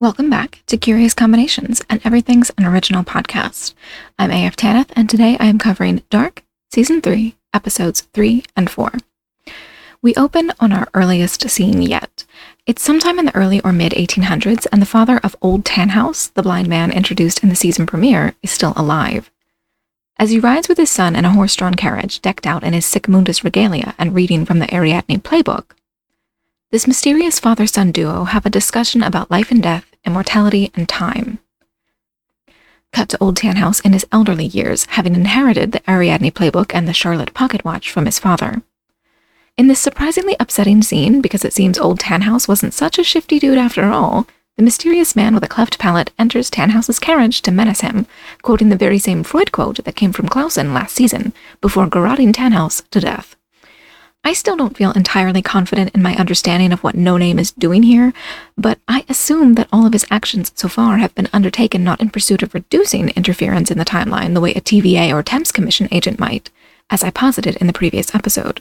Welcome back to Curious Combinations and Everything's Unoriginal podcast. I'm AF Tanith, and today I am covering Dark, Season 3, Episodes 3 and 4. We open on our earliest scene yet. It's sometime in the early or mid 1800s, and the father of Old Tannhaus, the blind man introduced in the season premiere, is still alive. As he rides with his son in a horse drawn carriage, decked out in his sic mundus regalia and reading from the Ariadne playbook, this mysterious father son duo have a discussion about life and death immortality, and time. Cut to Old Tannhaus in his elderly years, having inherited the Ariadne playbook and the Charlotte pocket watch from his father. In this surprisingly upsetting scene, because it seems Old Tannhaus wasn't such a shifty dude after all, the mysterious man with a cleft palate enters Tannhaus's carriage to menace him, quoting the very same Freud quote that came from Clausen last season, before garroting Tannhaus to death. I still don't feel entirely confident in my understanding of what No Name is doing here, but I assume that all of his actions so far have been undertaken not in pursuit of reducing interference in the timeline the way a TVA or Temps Commission agent might, as I posited in the previous episode.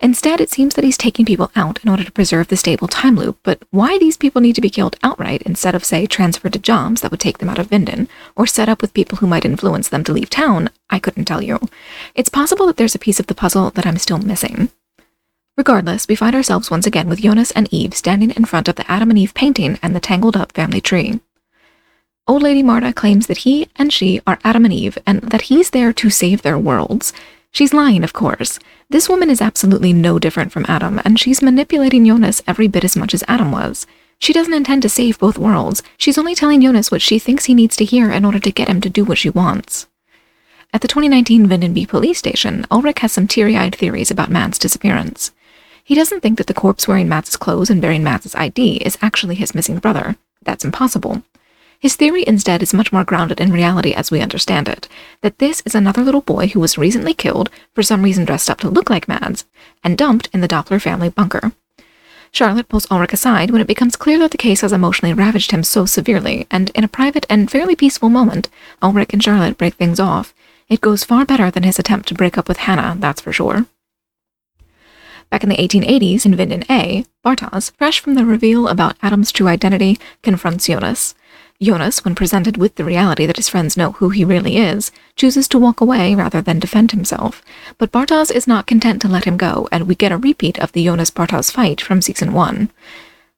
Instead, it seems that he's taking people out in order to preserve the stable time loop, but why these people need to be killed outright instead of, say, transferred to jobs that would take them out of Winden, or set up with people who might influence them to leave town, I couldn't tell you. It's possible that there's a piece of the puzzle that I'm still missing. Regardless, we find ourselves once again with Jonas and Eve standing in front of the Adam and Eve painting and the tangled up family tree. Old Lady Marta claims that he and she are Adam and Eve and that he's there to save their worlds. She's lying, of course. This woman is absolutely no different from Adam, and she's manipulating Jonas every bit as much as Adam was. She doesn't intend to save both worlds. She's only telling Jonas what she thinks he needs to hear in order to get him to do what she wants. At the 2019 Winden B police station, Ulrich has some teary-eyed theories about Mads' disappearance. He doesn't think that the corpse wearing Mads' clothes and bearing Mads' ID is actually his missing brother. That's impossible. His theory instead is much more grounded in reality as we understand it that this is another little boy who was recently killed, for some reason dressed up to look like Mads, and dumped in the Doppler family bunker. Charlotte pulls Ulrich aside when it becomes clear that the case has emotionally ravaged him so severely, and in a private and fairly peaceful moment, Ulrich and Charlotte break things off. It goes far better than his attempt to break up with Hannah, that's for sure. Back in the 1880s in Winden A, Bartosz, fresh from the reveal about Adam's true identity, confronts Jonas. Jonas, when presented with the reality that his friends know who he really is, chooses to walk away rather than defend himself. But Bartosz is not content to let him go, and we get a repeat of the Jonas Bartosz fight from season 1.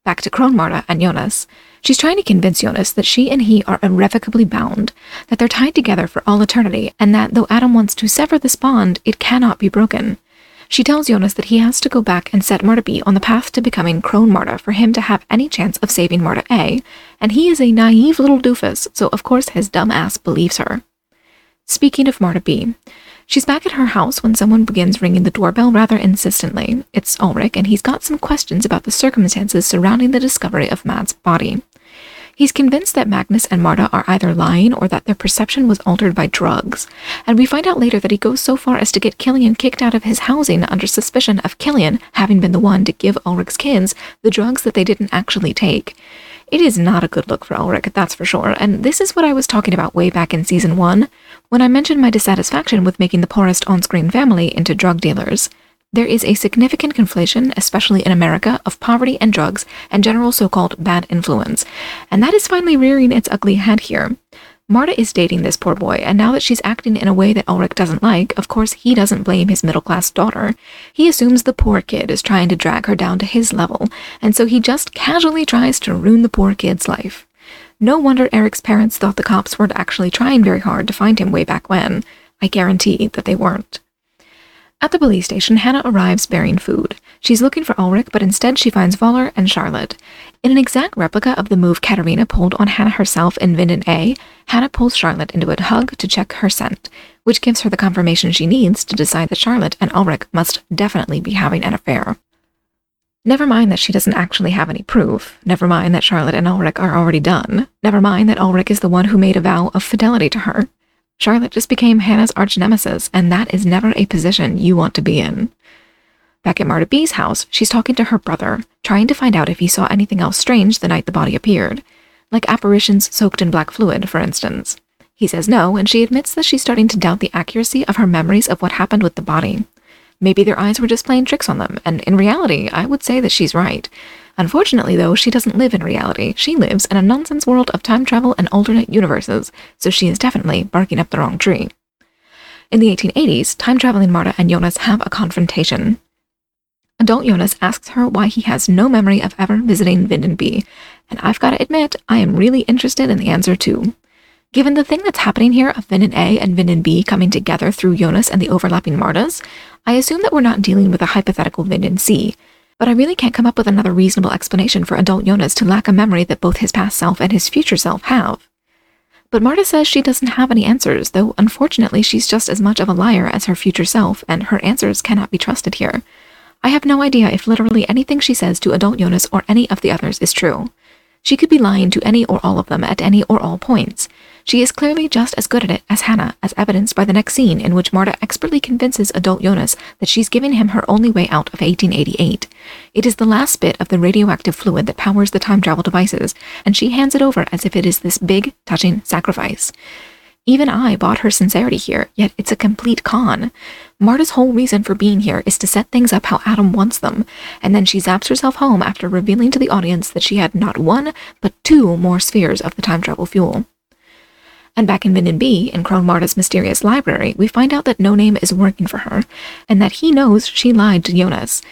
Back to Crone Marta and Jonas. She's trying to convince Jonas that she and he are irrevocably bound, that they're tied together for all eternity, and that though Adam wants to sever this bond, it cannot be broken. She tells Jonas that he has to go back and set Marta B on the path to becoming Crone Marta for him to have any chance of saving Marta A, and he is a naive little doofus, so of course his dumb ass believes her. Speaking of Marta B, she's back at her house when someone begins ringing the doorbell rather insistently. It's Ulrich, and he's got some questions about the circumstances surrounding the discovery of Mads' body. He's convinced that Magnus and Marta are either lying or that their perception was altered by drugs, and we find out later that he goes so far as to get Kilian kicked out of his housing under suspicion of Kilian having been the one to give Ulrich's kids the drugs that they didn't actually take. It is not a good look for Ulrich, that's for sure, and this is what I was talking about way back in season 1, when I mentioned my dissatisfaction with making the poorest on-screen family into drug dealers. There is a significant conflation, especially in America, of poverty and drugs and general so called bad influence, and that is finally rearing its ugly head here. Marta is dating this poor boy, and now that she's acting in a way that Ulrich doesn't like, of course he doesn't blame his middle class daughter. He assumes the poor kid is trying to drag her down to his level, and so he just casually tries to ruin the poor kid's life. No wonder Erik's parents thought the cops weren't actually trying very hard to find him way back when. I guarantee that they weren't. At the police station, Hannah arrives bearing food. She's looking for Ulrich, but instead she finds Wöller and Charlotte. In an exact replica of the move Katharina pulled on Hannah herself in Winden A, Hannah pulls Charlotte into a hug to check her scent, which gives her the confirmation she needs to decide that Charlotte and Ulrich must definitely be having an affair. Never mind that she doesn't actually have any proof. Never mind that Charlotte and Ulrich are already done. Never mind that Ulrich is the one who made a vow of fidelity to her. Charlotte just became Hannah's arch nemesis, and that is never a position you want to be in. Back at Marta B's house, she's talking to her brother, trying to find out if he saw anything else strange the night the body appeared, like apparitions soaked in black fluid, for instance. He says no, and she admits that she's starting to doubt the accuracy of her memories of what happened with the body. Maybe their eyes were just playing tricks on them, and in reality, I would say that she's right. Unfortunately, though, she doesn't live in reality. She lives in a nonsense world of time travel and alternate universes, so she is definitely barking up the wrong tree. In the 1880s, time traveling Marta and Jonas have a confrontation. Adult Jonas asks her why he has no memory of ever visiting Winden B, and I've got to admit, I am really interested in the answer too. Given the thing that's happening here of Winden A and Winden B coming together through Jonas and the overlapping Martas, I assume that we're not dealing with a hypothetical Winden C, but I really can't come up with another reasonable explanation for adult Jonas to lack a memory that both his past self and his future self have. But Marta says she doesn't have any answers, though unfortunately she's just as much of a liar as her future self, and her answers cannot be trusted here. I have no idea if literally anything she says to adult Jonas or any of the others is true. She could be lying to any or all of them at any or all points. She is clearly just as good at it as Hannah, as evidenced by the next scene in which Marta expertly convinces adult Jonas that she's giving him her only way out of 1888. It is the last bit of the radioactive fluid that powers the time travel devices, and she hands it over as if it is this big, touching sacrifice. Even I bought her sincerity here, yet it's a complete con. Marta's whole reason for being here is to set things up how Adam wants them, and then she zaps herself home after revealing to the audience that she had not one, but two more spheres of the time travel fuel. And back in Winden B, in Crone Marta's mysterious library, we find out that No Name is working for her, and that he knows she lied to Jonas.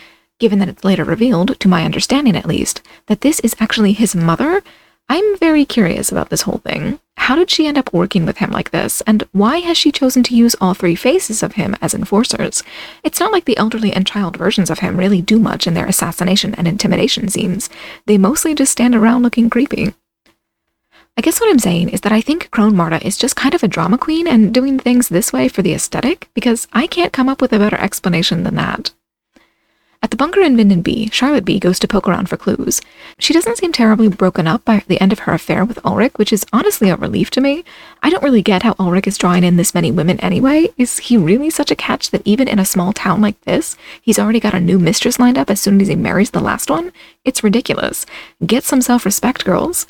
Given that it's later revealed, to my understanding at least, that this is actually his mother, I'm very curious about this whole thing. How did she end up working with him like this, and why has she chosen to use all three faces of him as enforcers? It's not like the elderly and child versions of him really do much in their assassination and intimidation scenes. They mostly just stand around looking creepy. I guess what I'm saying is that I think Crone Marta is just kind of a drama queen and doing things this way for the aesthetic, because I can't come up with a better explanation than that. At the bunker in Winden B, Charlotte B goes to poke around for clues. She doesn't seem terribly broken up by the end of her affair with Ulrich, which is honestly a relief to me. I don't really get how Ulrich is drawing in this many women anyway. Is he really such a catch that even in a small town like this, he's already got a new mistress lined up as soon as he marries the last one? It's ridiculous. Get some self-respect, girls.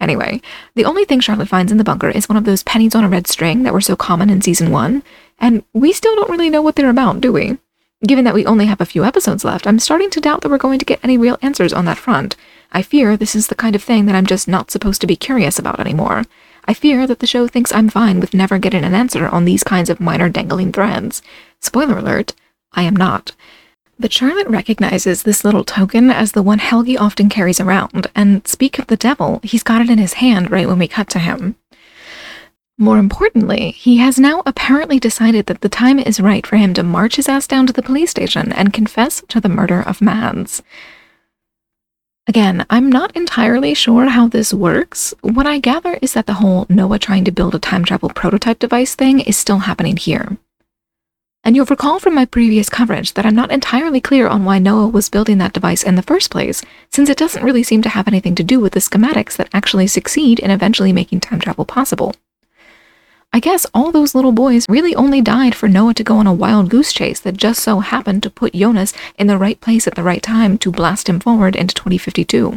Anyway, the only thing Charlotte finds in the bunker is one of those pennies on a red string that were so common in season one, and we still don't really know what they're about, do we? Given that we only have a few episodes left, I'm starting to doubt that we're going to get any real answers on that front. I fear this is the kind of thing that I'm just not supposed to be curious about anymore. I fear that the show thinks I'm fine with never getting an answer on these kinds of minor dangling threads. Spoiler alert, I am not. But Charlotte recognizes this little token as the one Helge often carries around, and speak of the devil, he's got it in his hand right when we cut to him. More importantly, he has now apparently decided that the time is right for him to march his ass down to the police station and confess to the murder of Mads. Again, I'm not entirely sure how this works. What I gather is that the whole Noah trying to build a time travel prototype device thing is still happening here. And you'll recall from my previous coverage that I'm not entirely clear on why Noah was building that device in the first place, since it doesn't really seem to have anything to do with the schematics that actually succeed in eventually making time travel possible. I guess all those little boys really only died for Noah to go on a wild goose chase that just so happened to put Jonas in the right place at the right time to blast him forward into 2052.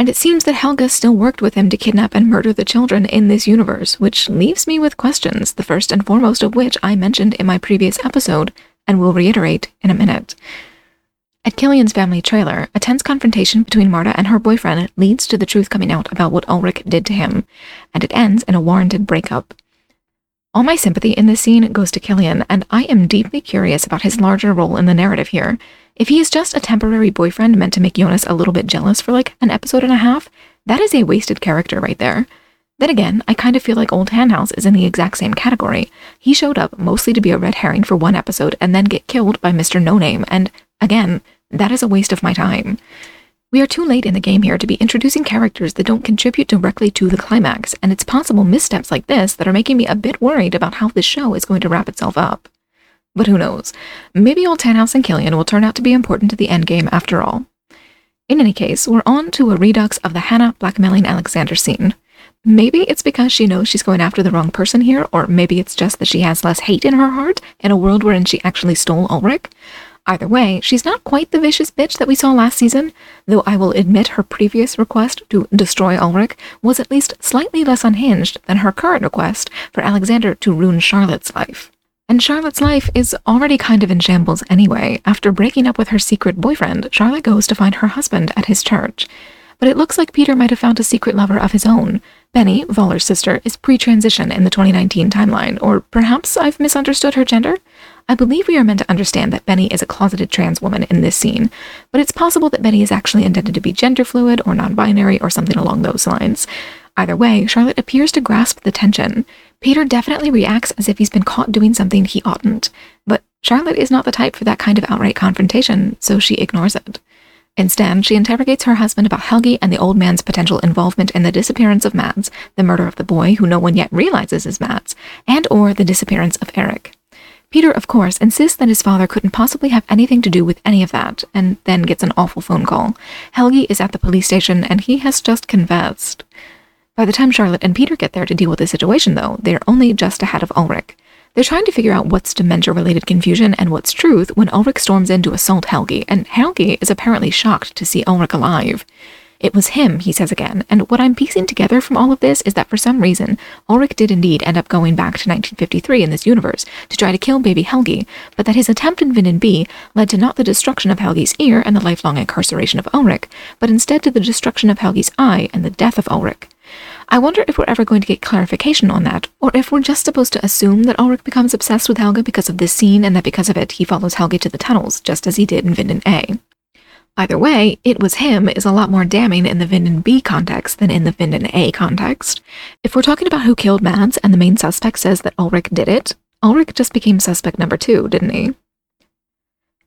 And it seems that Helge still worked with him to kidnap and murder the children in this universe, which leaves me with questions, the first and foremost of which I mentioned in my previous episode and will reiterate in a minute. At Kilian's family trailer, a tense confrontation between Marta and her boyfriend leads to the truth coming out about what Ulrich did to him, and it ends in a warranted breakup. All my sympathy in this scene goes to Kilian, and I am deeply curious about his larger role in the narrative here. If he is just a temporary boyfriend meant to make Jonas a little bit jealous for like an episode and a half, that is a wasted character right there. Then again, I kind of feel like Old Tannhaus is in the exact same category. He showed up mostly to be a red herring for one episode and then get killed by Mr. No Name, and Again, that is a waste of my time. We are too late in the game here to be introducing characters that don't contribute directly to the climax, and it's possible missteps like this that are making me a bit worried about how this show is going to wrap itself up. But who knows? Maybe old Tannhaus and Kilian will turn out to be important to the endgame after all. In any case, we're on to a redux of the Hannah blackmailing Alexander scene. Maybe it's because she knows she's going after the wrong person here, or maybe it's just that she has less hate in her heart in a world wherein she actually stole Ulrich. Either way, she's not quite the vicious bitch that we saw last season, though I will admit her previous request to destroy Ulrich was at least slightly less unhinged than her current request for Alexander to ruin Charlotte's life. And Charlotte's life is already kind of in shambles anyway. After breaking up with her secret boyfriend, Charlotte goes to find her husband at his church. But it looks like Peter might have found a secret lover of his own. Benny, Wöller's sister, is pre transition in the 2019 timeline, or perhaps I've misunderstood her gender? I believe we are meant to understand that Benny is a closeted trans woman in this scene, but it's possible that Benny is actually intended to be gender fluid or non binary or something along those lines. Either way, Charlotte appears to grasp the tension. Peter definitely reacts as if he's been caught doing something he oughtn't, but Charlotte is not the type for that kind of outright confrontation, so she ignores it. Instead, she interrogates her husband about Helge and the old man's potential involvement in the disappearance of Mads, the murder of the boy who no one yet realizes is Mads, and or the disappearance of Erik. Peter, of course, insists that his father couldn't possibly have anything to do with any of that, and then gets an awful phone call. Helge is at the police station and he has just confessed. By the time Charlotte and Peter get there to deal with the situation, though, they're only just ahead of Ulrich. They're trying to figure out what's dementia related confusion and what's truth when Ulrich storms in to assault Helge, and Helge is apparently shocked to see Ulrich alive. It was him, he says again, and what I'm piecing together from all of this is that for some reason, Ulrich did indeed end up going back to 1953 in this universe to try to kill baby Helge, but that his attempt in Winden B led to not the destruction of Helge's ear and the lifelong incarceration of Ulrich, but instead to the destruction of Helge's eye and the death of Ulrich. I wonder if we're ever going to get clarification on that, or if we're just supposed to assume that Ulrich becomes obsessed with Helge because of this scene and that because of it he follows Helge to the tunnels, just as he did in Winden A. Either way, it was him is a lot more damning in the Winden B context than in the Winden A context. If we're talking about who killed Mads and the main suspect says that Ulrich did it, Ulrich just became suspect number two, didn't he?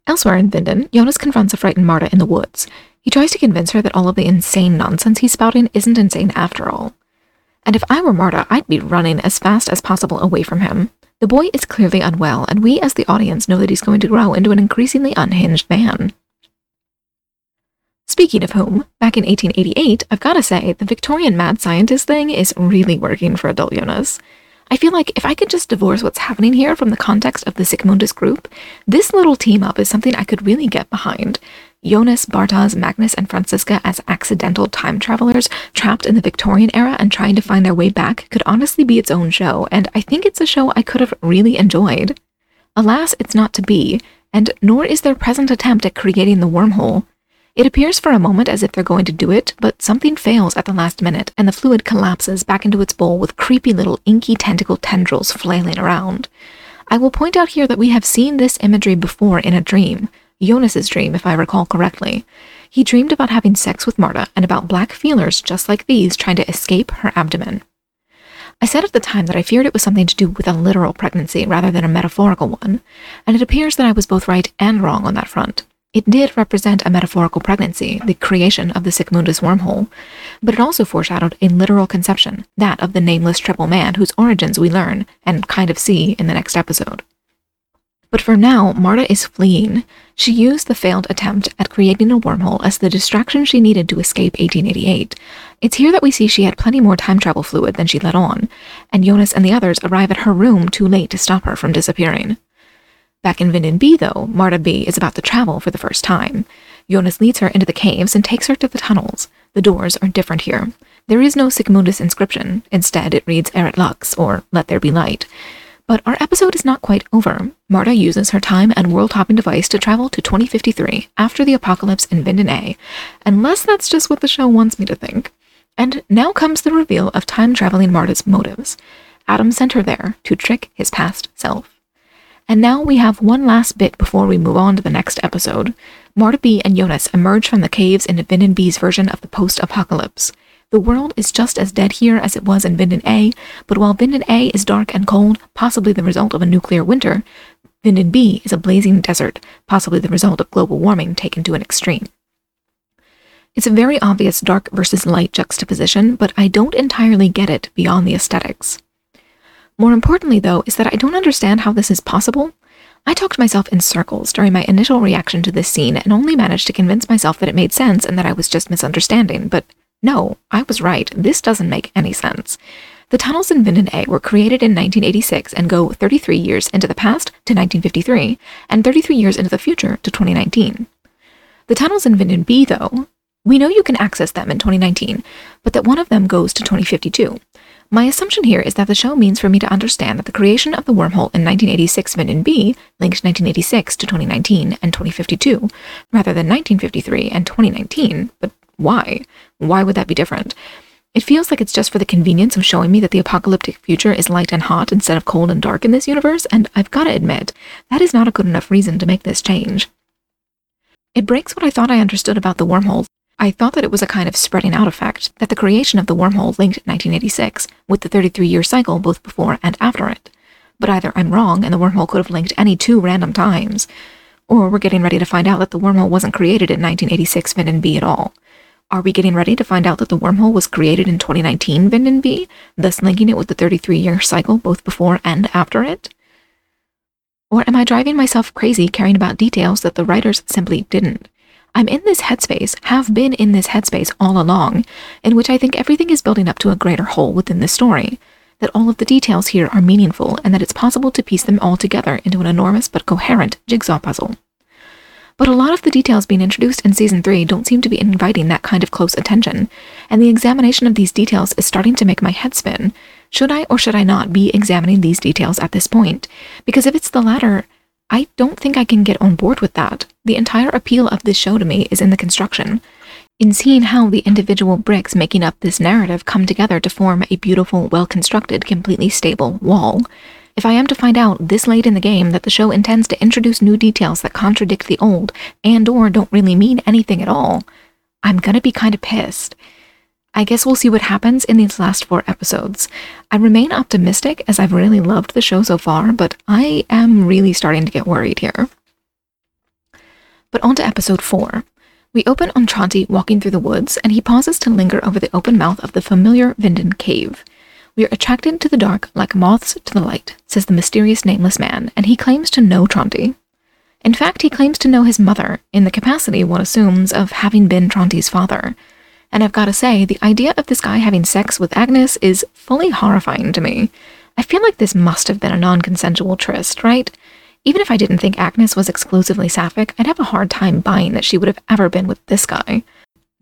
Elsewhere in Winden, Jonas confronts a frightened Marta in the woods. He tries to convince her that all of the insane nonsense he's spouting isn't insane after all. And if I were Marta, I'd be running as fast as possible away from him. The boy is clearly unwell, and we as the audience know that he's going to grow into an increasingly unhinged man. Speaking of whom, back in 1888, I've gotta say, the Victorian mad scientist thing is really working for adult Jonas. I feel like if I could just divorce what's happening here from the context of the Sic Mundus group, this little team up is something I could really get behind. Jonas, Bartosz, Magnus, and Franziska as accidental time travelers trapped in the Victorian era and trying to find their way back could honestly be its own show, and I think it's a show I could have really enjoyed. Alas, it's not to be, and nor is their present attempt at creating the wormhole. It appears for a moment as if they're going to do it, but something fails at the last minute, and the fluid collapses back into its bowl with creepy little inky tentacle tendrils flailing around. I will point out here that we have seen this imagery before in a dream, Jonas's dream, if I recall correctly. He dreamed about having sex with Marta and about black feelers just like these trying to escape her abdomen. I said at the time that I feared it was something to do with a literal pregnancy rather than a metaphorical one, and it appears that I was both right and wrong on that front. It did represent a metaphorical pregnancy, the creation of the Sic Mundus wormhole, but it also foreshadowed a literal conception, that of the nameless triple man whose origins we learn and kind of see in the next episode. But for now, Marta is fleeing. She used the failed attempt at creating a wormhole as the distraction she needed to escape 1888. It's here that we see she had plenty more time travel fluid than she let on, and Jonas and the others arrive at her room too late to stop her from disappearing. Back in Winden B, though, Marta B is about to travel for the first time. Jonas leads her into the caves and takes her to the tunnels. The doors are different here. There is no Sic Mundus inscription. Instead, it reads Erit Lux, or Let There Be Light. But our episode is not quite over. Marta uses her time and world hopping device to travel to 2053 after the apocalypse in Winden A, unless that's just what the show wants me to think. And now comes the reveal of time traveling Marta's motives. Adam sent her there to trick his past self. And now we have one last bit before we move on to the next episode. Marta B and Jonas emerge from the caves in Winden B's version of the post apocalypse. The world is just as dead here as it was in Winden A, but while Winden A is dark and cold, possibly the result of a nuclear winter, Winden B is a blazing desert, possibly the result of global warming taken to an extreme. It's a very obvious dark versus light juxtaposition, but I don't entirely get it beyond the aesthetics. More importantly, though, is that I don't understand how this is possible. I talked myself in circles during my initial reaction to this scene and only managed to convince myself that it made sense and that I was just misunderstanding, but no, I was right. This doesn't make any sense. The tunnels in Winden A were created in 1986 and go 33 years into the past to 1953 and 33 years into the future to 2019. The tunnels in Winden B, though, we know you can access them in 2019, but that one of them goes to 2052. My assumption here is that the show means for me to understand that the creation of the wormhole in 1986 Winden B linked 1986 to 2019 and 2052, rather than 1953 and 2019. But why? Why would that be different? It feels like it's just for the convenience of showing me that the apocalyptic future is light and hot instead of cold and dark in this universe, and I've got to admit, that is not a good enough reason to make this change. It breaks what I thought I understood about the wormhole I thought that it was a kind of spreading out effect, that the creation of the wormhole linked 1986 with the 33 year cycle both before and after it. But either I'm wrong and the wormhole could have linked any two random times, or we're getting ready to find out that the wormhole wasn't created in 1986 Winden B at all. Are we getting ready to find out that the wormhole was created in 2019 Winden B, thus linking it with the 33 year cycle both before and after it? Or am I driving myself crazy caring about details that the writers simply didn't? I'm in this headspace, have been in this headspace all along, in which I think everything is building up to a greater whole within the story, that all of the details here are meaningful, and that it's possible to piece them all together into an enormous but coherent jigsaw puzzle. But a lot of the details being introduced in season 3 don't seem to be inviting that kind of close attention, and the examination of these details is starting to make my head spin. Should I or should I not be examining these details at this point? Because if it's the latter, I don't think I can get on board with that. The entire appeal of this show to me is in the construction, in seeing how the individual bricks making up this narrative come together to form a beautiful, well constructed, completely stable wall. If I am to find out this late in the game that the show intends to introduce new details that contradict the old and or don't really mean anything at all, I'm gonna be kind of pissed. I guess we'll see what happens in these last four episodes. I remain optimistic as I've really loved the show so far, but I am really starting to get worried here. But on to episode four. We open on Tronte walking through the woods, and he pauses to linger over the open mouth of the familiar Winden cave. We are attracted to the dark like moths to the light, says the mysterious nameless man, and he claims to know Tronte. In fact, he claims to know his mother, in the capacity, one assumes, of having been Tronte's father. And I've got to say, the idea of this guy having sex with Agnes is fully horrifying to me. I feel like this must have been a non consensual tryst, right? Even if I didn't think Agnes was exclusively sapphic, I'd have a hard time buying that she would have ever been with this guy.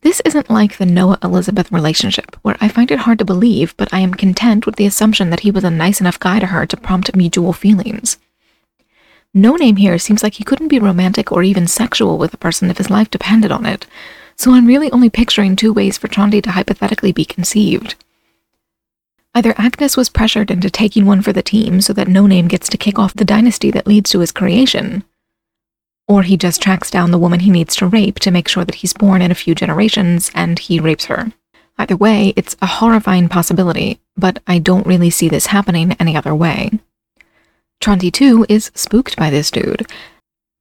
This isn't like the Noah Elizabeth relationship, where I find it hard to believe, but I am content with the assumption that he was a nice enough guy to her to prompt mutual feelings. No name here seems like he couldn't be romantic or even sexual with a person if his life depended on it, so I'm really only picturing two ways for Tronte to hypothetically be conceived. Either Agnes was pressured into taking one for the team so that No Name gets to kick off the dynasty that leads to his creation, or he just tracks down the woman he needs to rape to make sure that he's born in a few generations and he rapes her. Either way, it's a horrifying possibility, but I don't really see this happening any other way. Tronte, too, is spooked by this dude.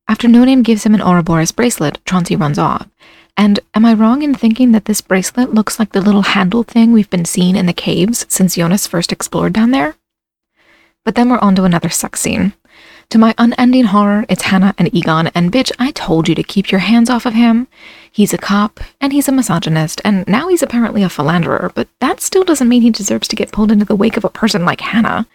After No Name gives him an Ouroboros bracelet, Tronte runs off, and am I wrong in thinking that this bracelet looks like the little handle thing we've been seeing in the caves since Jonas first explored down there? But then we're on to another sex scene. To my unending horror, it's Hannah and Egon, and bitch, I told you to keep your hands off of him. He's a cop, and he's a misogynist, and now he's apparently a philanderer, but that still doesn't mean he deserves to get pulled into the wake of a person like Hannah.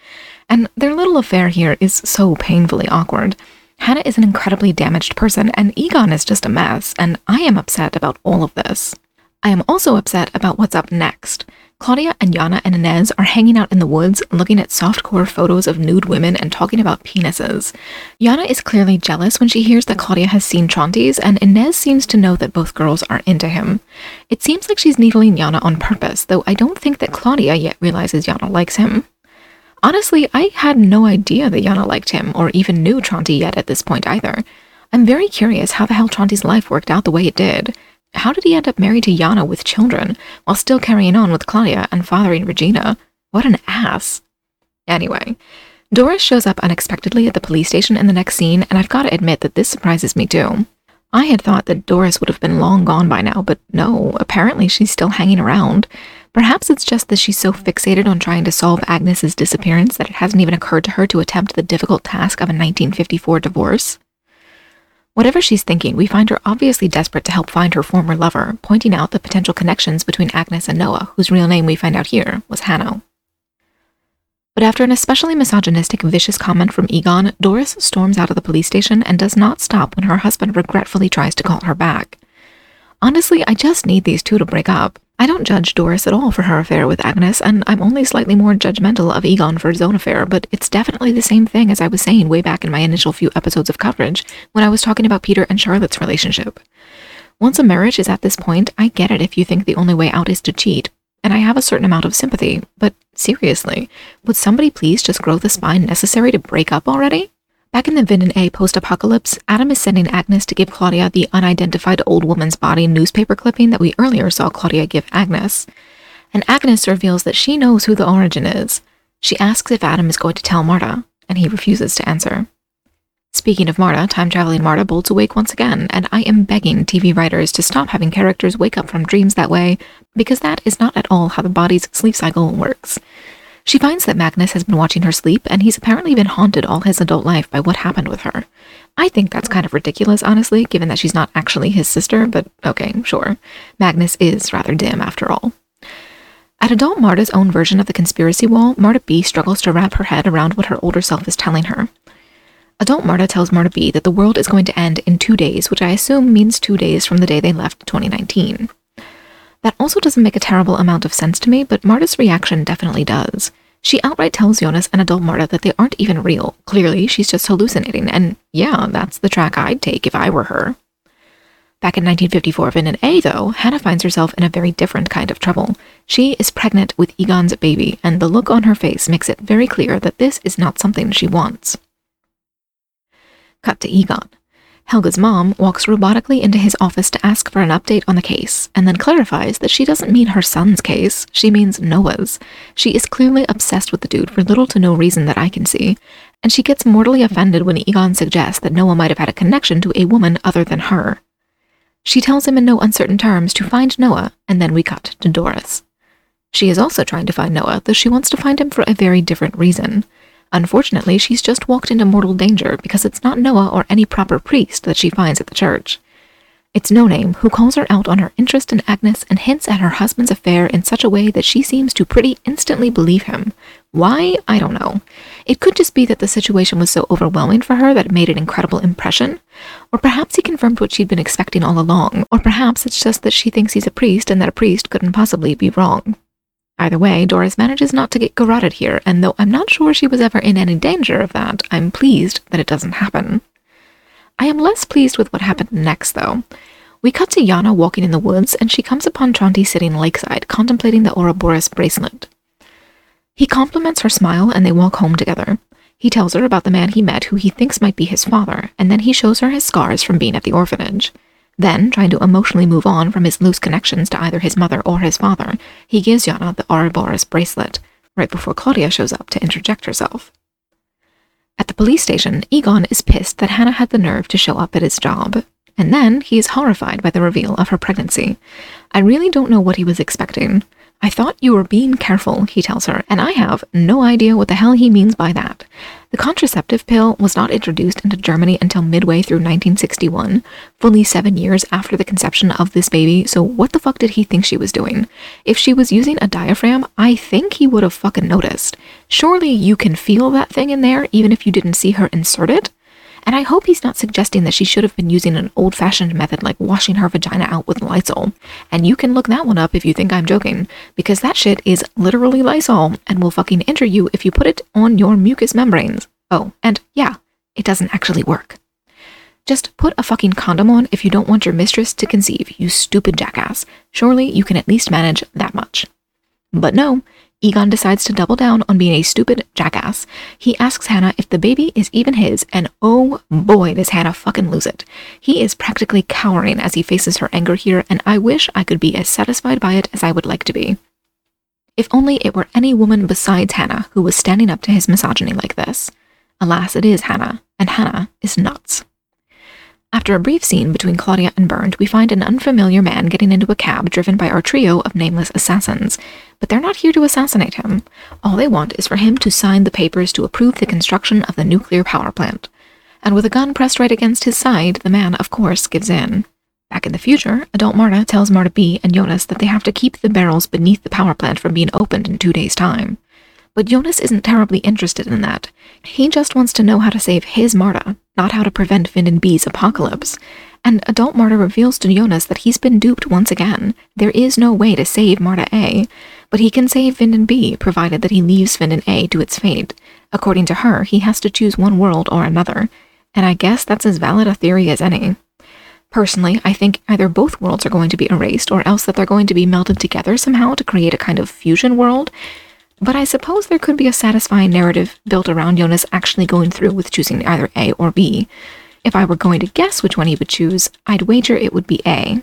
And their little affair here is so painfully awkward. Hannah is an incredibly damaged person, and Egon is just a mess, and I am upset about all of this. I am also upset about what's up next. Claudia and Yana and Ines are hanging out in the woods, looking at softcore photos of nude women and talking about penises. Yana is clearly jealous when she hears that Claudia has seen Tronte's, and Ines seems to know that both girls are into him. It seems like she's needling Yana on purpose, though I don't think that Claudia yet realizes Yana likes him. Honestly, I had no idea that Yana liked him or even knew Tronte yet at this point either. I'm very curious how the hell Tronte's life worked out the way it did. How did he end up married to Yana with children while still carrying on with Claudia and fathering Regina? What an ass. Anyway, Doris shows up unexpectedly at the police station in the next scene, and I've got to admit that this surprises me too. I had thought that Doris would have been long gone by now, but no, apparently she's still hanging around. Perhaps it's just that she's so fixated on trying to solve Agnes's disappearance that it hasn't even occurred to her to attempt the difficult task of a 1954 divorce. Whatever she's thinking, we find her obviously desperate to help find her former lover, pointing out the potential connections between Agnes and Noah, whose real name we find out here was Hanno. But after an especially misogynistic, vicious comment from Egon, Doris storms out of the police station and does not stop when her husband regretfully tries to call her back. Honestly, I just need these two to break up. I don't judge Doris at all for her affair with Agnes, and I'm only slightly more judgmental of Egon for his own affair, but it's definitely the same thing as I was saying way back in my initial few episodes of coverage when I was talking about Peter and Charlotte's relationship. Once a marriage is at this point, I get it if you think the only way out is to cheat, and I have a certain amount of sympathy, but seriously, would somebody please just grow the spine necessary to break up already? Back in the Winden A post-apocalypse, Adam is sending Agnes to give Claudia the unidentified old woman's body newspaper clipping that we earlier saw Claudia give Agnes. And Agnes reveals that she knows who the origin is. She asks if Adam is going to tell Marta, and he refuses to answer. Speaking of Marta, time-traveling Marta bolts awake once again, and I am begging TV writers to stop having characters wake up from dreams that way, because that is not at all how the body's sleep cycle works. She finds that Magnus has been watching her sleep, and he's apparently been haunted all his adult life by what happened with her. I think that's kind of ridiculous, honestly, given that she's not actually his sister, but okay, sure. Magnus is rather dim after all. At adult Marta's own version of the conspiracy wall, Marta B struggles to wrap her head around what her older self is telling her. Adult Marta tells Marta B that the world is going to end in two days, which I assume means two days from the day they left 2019. That also doesn't make a terrible amount of sense to me, but Marta's reaction definitely does. She outright tells Jonas and adult Marta that they aren't even real. Clearly, she's just hallucinating, and yeah, that's the track I'd take if I were her. Back in 1954 Winden A, though, Hannah finds herself in a very different kind of trouble. She is pregnant with Egon's baby, and the look on her face makes it very clear that this is not something she wants. Cut to Egon. Helge's mom walks robotically into his office to ask for an update on the case, and then clarifies that she doesn't mean her son's case, she means Noah's. She is clearly obsessed with the dude for little to no reason that I can see, and she gets mortally offended when Egon suggests that Noah might have had a connection to a woman other than her. She tells him in no uncertain terms to find Noah, and then we cut to Doris. She is also trying to find Noah, though she wants to find him for a very different reason. Unfortunately, she's just walked into mortal danger because it's not Noah or any proper priest that she finds at the church. It's No Name who calls her out on her interest in Agnes and hints at her husband's affair in such a way that she seems to pretty instantly believe him. Why? I don't know. It could just be that the situation was so overwhelming for her that it made an incredible impression. Or perhaps he confirmed what she'd been expecting all along. Or perhaps it's just that she thinks he's a priest and that a priest couldn't possibly be wrong. Either way, Doris manages not to get garroted here, and though I'm not sure she was ever in any danger of that, I'm pleased that it doesn't happen. I am less pleased with what happened next, though. We cut to Yana walking in the woods, and she comes upon Tronte sitting lakeside, contemplating the Ouroboros bracelet. He compliments her smile, and they walk home together. He tells her about the man he met who he thinks might be his father, and then he shows her his scars from being at the orphanage. Then, trying to emotionally move on from his loose connections to either his mother or his father, he gives Yana the Ouroboros bracelet, right before Claudia shows up to interject herself. At the police station, Egon is pissed that Hannah had the nerve to show up at his job, and then he is horrified by the reveal of her pregnancy. I really don't know what he was expecting. I thought you were being careful, he tells her, and I have no idea what the hell he means by that. The contraceptive pill was not introduced into Germany until midway through 1961, fully seven years after the conception of this baby, so what the fuck did he think she was doing? If she was using a diaphragm, I think he would have fucking noticed. Surely you can feel that thing in there even if you didn't see her insert it? And I hope he's not suggesting that she should have been using an old fashioned method like washing her vagina out with Lysol. And you can look that one up if you think I'm joking, because that shit is literally Lysol and will fucking injure you if you put it on your mucous membranes. Oh, and yeah, it doesn't actually work. Just put a fucking condom on if you don't want your mistress to conceive, you stupid jackass. Surely you can at least manage that much. But no, Egon decides to double down on being a stupid jackass. He asks Hannah if the baby is even his, and oh boy, does Hannah fucking lose it. He is practically cowering as he faces her anger here, and I wish I could be as satisfied by it as I would like to be. If only it were any woman besides Hannah who was standing up to his misogyny like this. Alas, it is Hannah, and Hannah is nuts. After a brief scene between Claudia and Bernd, we find an unfamiliar man getting into a cab driven by our trio of nameless assassins. But they're not here to assassinate him. All they want is for him to sign the papers to approve the construction of the nuclear power plant. And with a gun pressed right against his side, the man, of course, gives in. Back in the future, adult Marta tells Marta B and Jonas that they have to keep the barrels beneath the power plant from being opened in two days' time. But Jonas isn't terribly interested in that. He just wants to know how to save his Marta, not how to prevent Winden B's apocalypse. And adult Marta reveals to Jonas that he's been duped once again. There is no way to save Marta A, but he can save Winden B, provided that he leaves Winden A to its fate. According to her, he has to choose one world or another, and I guess that's as valid a theory as any. Personally, I think either both worlds are going to be erased or else that they're going to be melded together somehow to create a kind of fusion world. But I suppose there could be a satisfying narrative built around Jonas actually going through with choosing either A or B. If I were going to guess which one he would choose, I'd wager it would be A.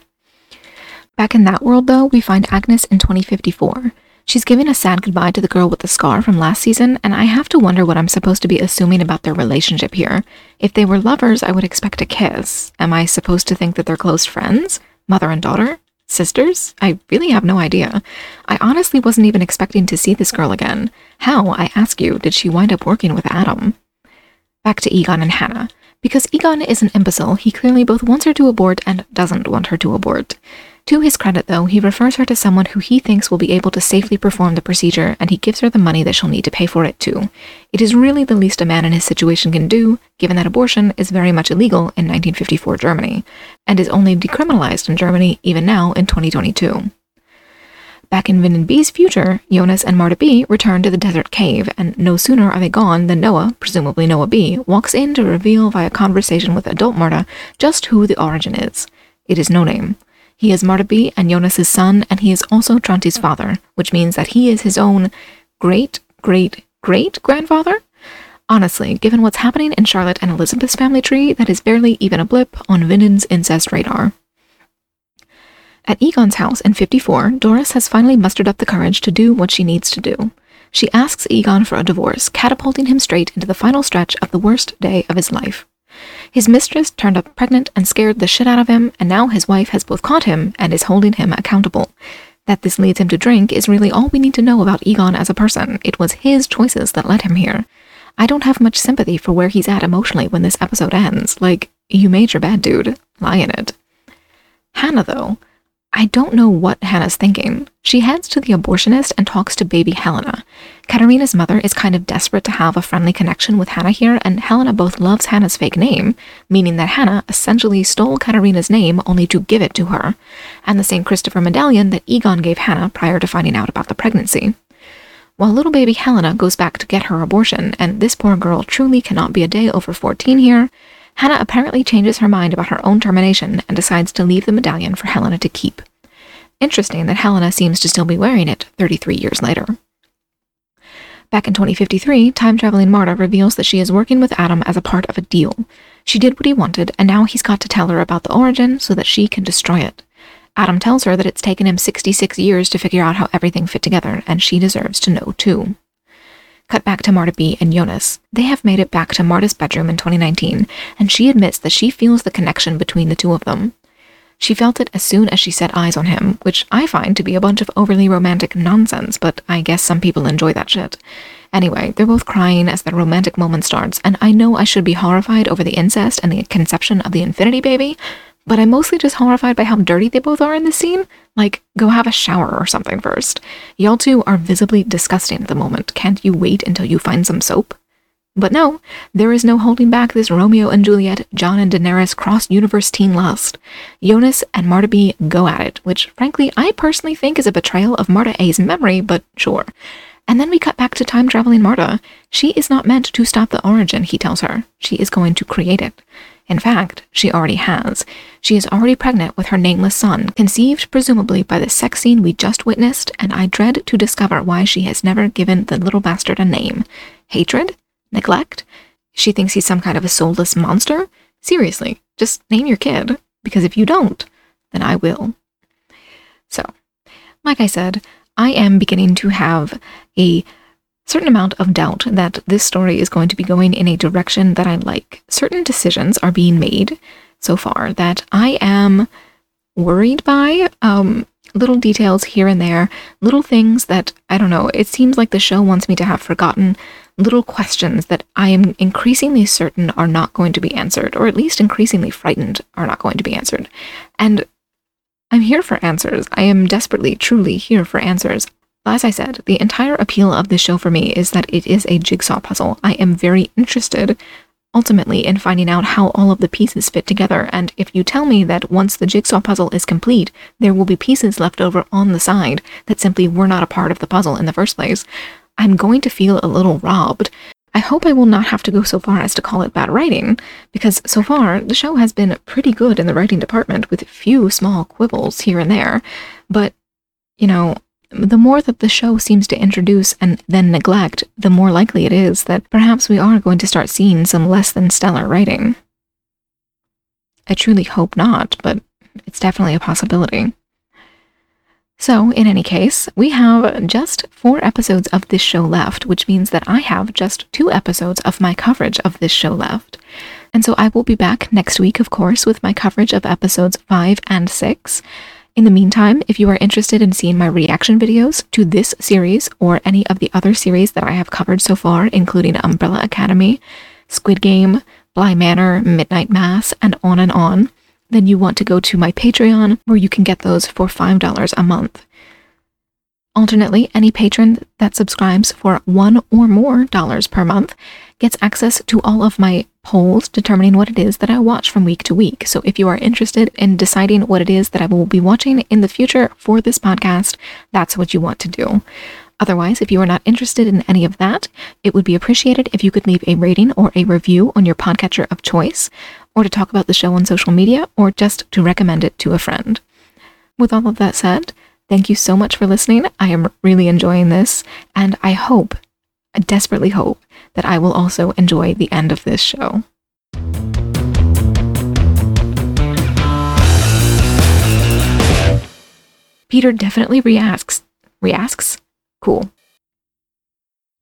Back in that world, though, we find Agnes in 2054. She's giving a sad goodbye to the girl with the scar from last season, and I have to wonder what I'm supposed to be assuming about their relationship here. If they were lovers, I would expect a kiss. Am I supposed to think that they're close friends? Mother and daughter? Sisters? I really have no idea. I honestly wasn't even expecting to see this girl again. How, I ask you, did she wind up working with Adam? Back to Egon and Hannah. Because Egon is an imbecile, he clearly both wants her to abort and doesn't want her to abort. To his credit, though, he refers her to someone who he thinks will be able to safely perform the procedure, and he gives her the money that she'll need to pay for it, too. It is really the least a man in his situation can do, given that abortion is very much illegal in 1954 Germany, and is only decriminalized in Germany even now in 2022. Back in Winden B's future, Jonas and Marta B return to the desert cave, and no sooner are they gone than Noah, presumably Noah B, walks in to reveal via conversation with adult Marta just who the origin is. It is no name. He is Marta B and Jonas's son, and he is also Tronte's father, which means that he is his own great, great, great grandfather? Honestly, given what's happening in Charlotte and Elizabeth's family tree, that is barely even a blip on Winden's incest radar. At Egon's house in 54, Doris has finally mustered up the courage to do what she needs to do. She asks Egon for a divorce, catapulting him straight into the final stretch of the worst day of his life. His mistress turned up pregnant and scared the shit out of him, and now his wife has both caught him and is holding him accountable. That this leads him to drink is really all we need to know about Egon as a person. It was his choices that led him here. I don't have much sympathy for where he's at emotionally when this episode ends. Like, you made your bed, dude. Lie in it. Hannah, though, I don't know what Hannah's thinking. She heads to the abortionist and talks to baby Helena. Katharina's mother is kind of desperate to have a friendly connection with Hannah here, and Helena both loves Hannah's fake name, meaning that Hannah essentially stole Katharina's name only to give it to her, and the St. Christopher medallion that Egon gave Hannah prior to finding out about the pregnancy. While little baby Helena goes back to get her abortion, and this poor girl truly cannot be a day over 14 here, Hannah apparently changes her mind about her own termination and decides to leave the medallion for Helena to keep. Interesting that Helena seems to still be wearing it 33 years later. Back in 2053, time traveling Marta reveals that she is working with Adam as a part of a deal. She did what he wanted, and now he's got to tell her about the origin so that she can destroy it. Adam tells her that it's taken him 66 years to figure out how everything fit together, and she deserves to know too. Cut back to Marta B and Jonas. They have made it back to Marta's bedroom in 2019, and she admits that she feels the connection between the two of them. She felt it as soon as she set eyes on him, which I find to be a bunch of overly romantic nonsense, but I guess some people enjoy that shit. Anyway, they're both crying as the romantic moment starts, and I know I should be horrified over the incest and the conception of the Infinity Baby, but I'm mostly just horrified by how dirty they both are in this scene. Like, go have a shower or something first. Y'all two are visibly disgusting at the moment. Can't you wait until you find some soap? But no, there is no holding back this Romeo and Juliet, Jon and Daenerys cross-universe teen lust. Jonas and Marta B go at it, which frankly I personally think is a betrayal of Marta A's memory, but sure. And then we cut back to time-traveling Marta. She is not meant to stop the origin, he tells her. She is going to create it. In fact, she already has. She is already pregnant with her nameless son, conceived presumably by the sex scene we just witnessed, and I dread to discover why she has never given the little bastard a name. Hatred? Neglect? She thinks he's some kind of a soulless monster? Seriously, just name your kid, because if you don't, then I will. So, like I said, I am beginning to have a certain amount of doubt that this story is going to be going in a direction that I like. Certain decisions are being made so far that I am worried by. Um, little details here and there, little things that, I don't know, it seems like the show wants me to have forgotten, little questions that I am increasingly certain are not going to be answered, or at least increasingly frightened are not going to be answered. And I'm here for answers. I am desperately, truly here for answers. As I said, the entire appeal of this show for me is that it is a jigsaw puzzle. I am very interested ultimately in finding out how all of the pieces fit together. And if you tell me that once the jigsaw puzzle is complete, there will be pieces left over on the side that simply were not a part of the puzzle in the first place, I'm going to feel a little robbed. I hope I will not have to go so far as to call it bad writing, because so far the show has been pretty good in the writing department with a few small quibbles here and there. But, you know, the more that the show seems to introduce and then neglect, the more likely it is that perhaps we are going to start seeing some less than stellar writing. I truly hope not, but it's definitely a possibility. So, in any case, we have just four episodes of this show left, which means that I have just two episodes of my coverage of this show left. And so I will be back next week, of course, with my coverage of episodes five and six. In the meantime, if you are interested in seeing my reaction videos to this series or any of the other series that I have covered so far, including Umbrella Academy, Squid Game, Bly Manor, Midnight Mass, and on and on, then you want to go to my Patreon where you can get those for $5 a month. Alternately, any patron that subscribes for one or more dollars per month gets access to all of my polls determining what it is that I watch from week to week. So if you are interested in deciding what it is that I will be watching in the future for this podcast, that's what you want to do. Otherwise, if you are not interested in any of that, it would be appreciated if you could leave a rating or a review on your podcatcher of choice, or to talk about the show on social media, or just to recommend it to a friend. With all of that said, thank you so much for listening. I am really enjoying this, and I hope, I desperately hope, that I will also enjoy the end of this show. Peter definitely reasks. Reasks? Cool.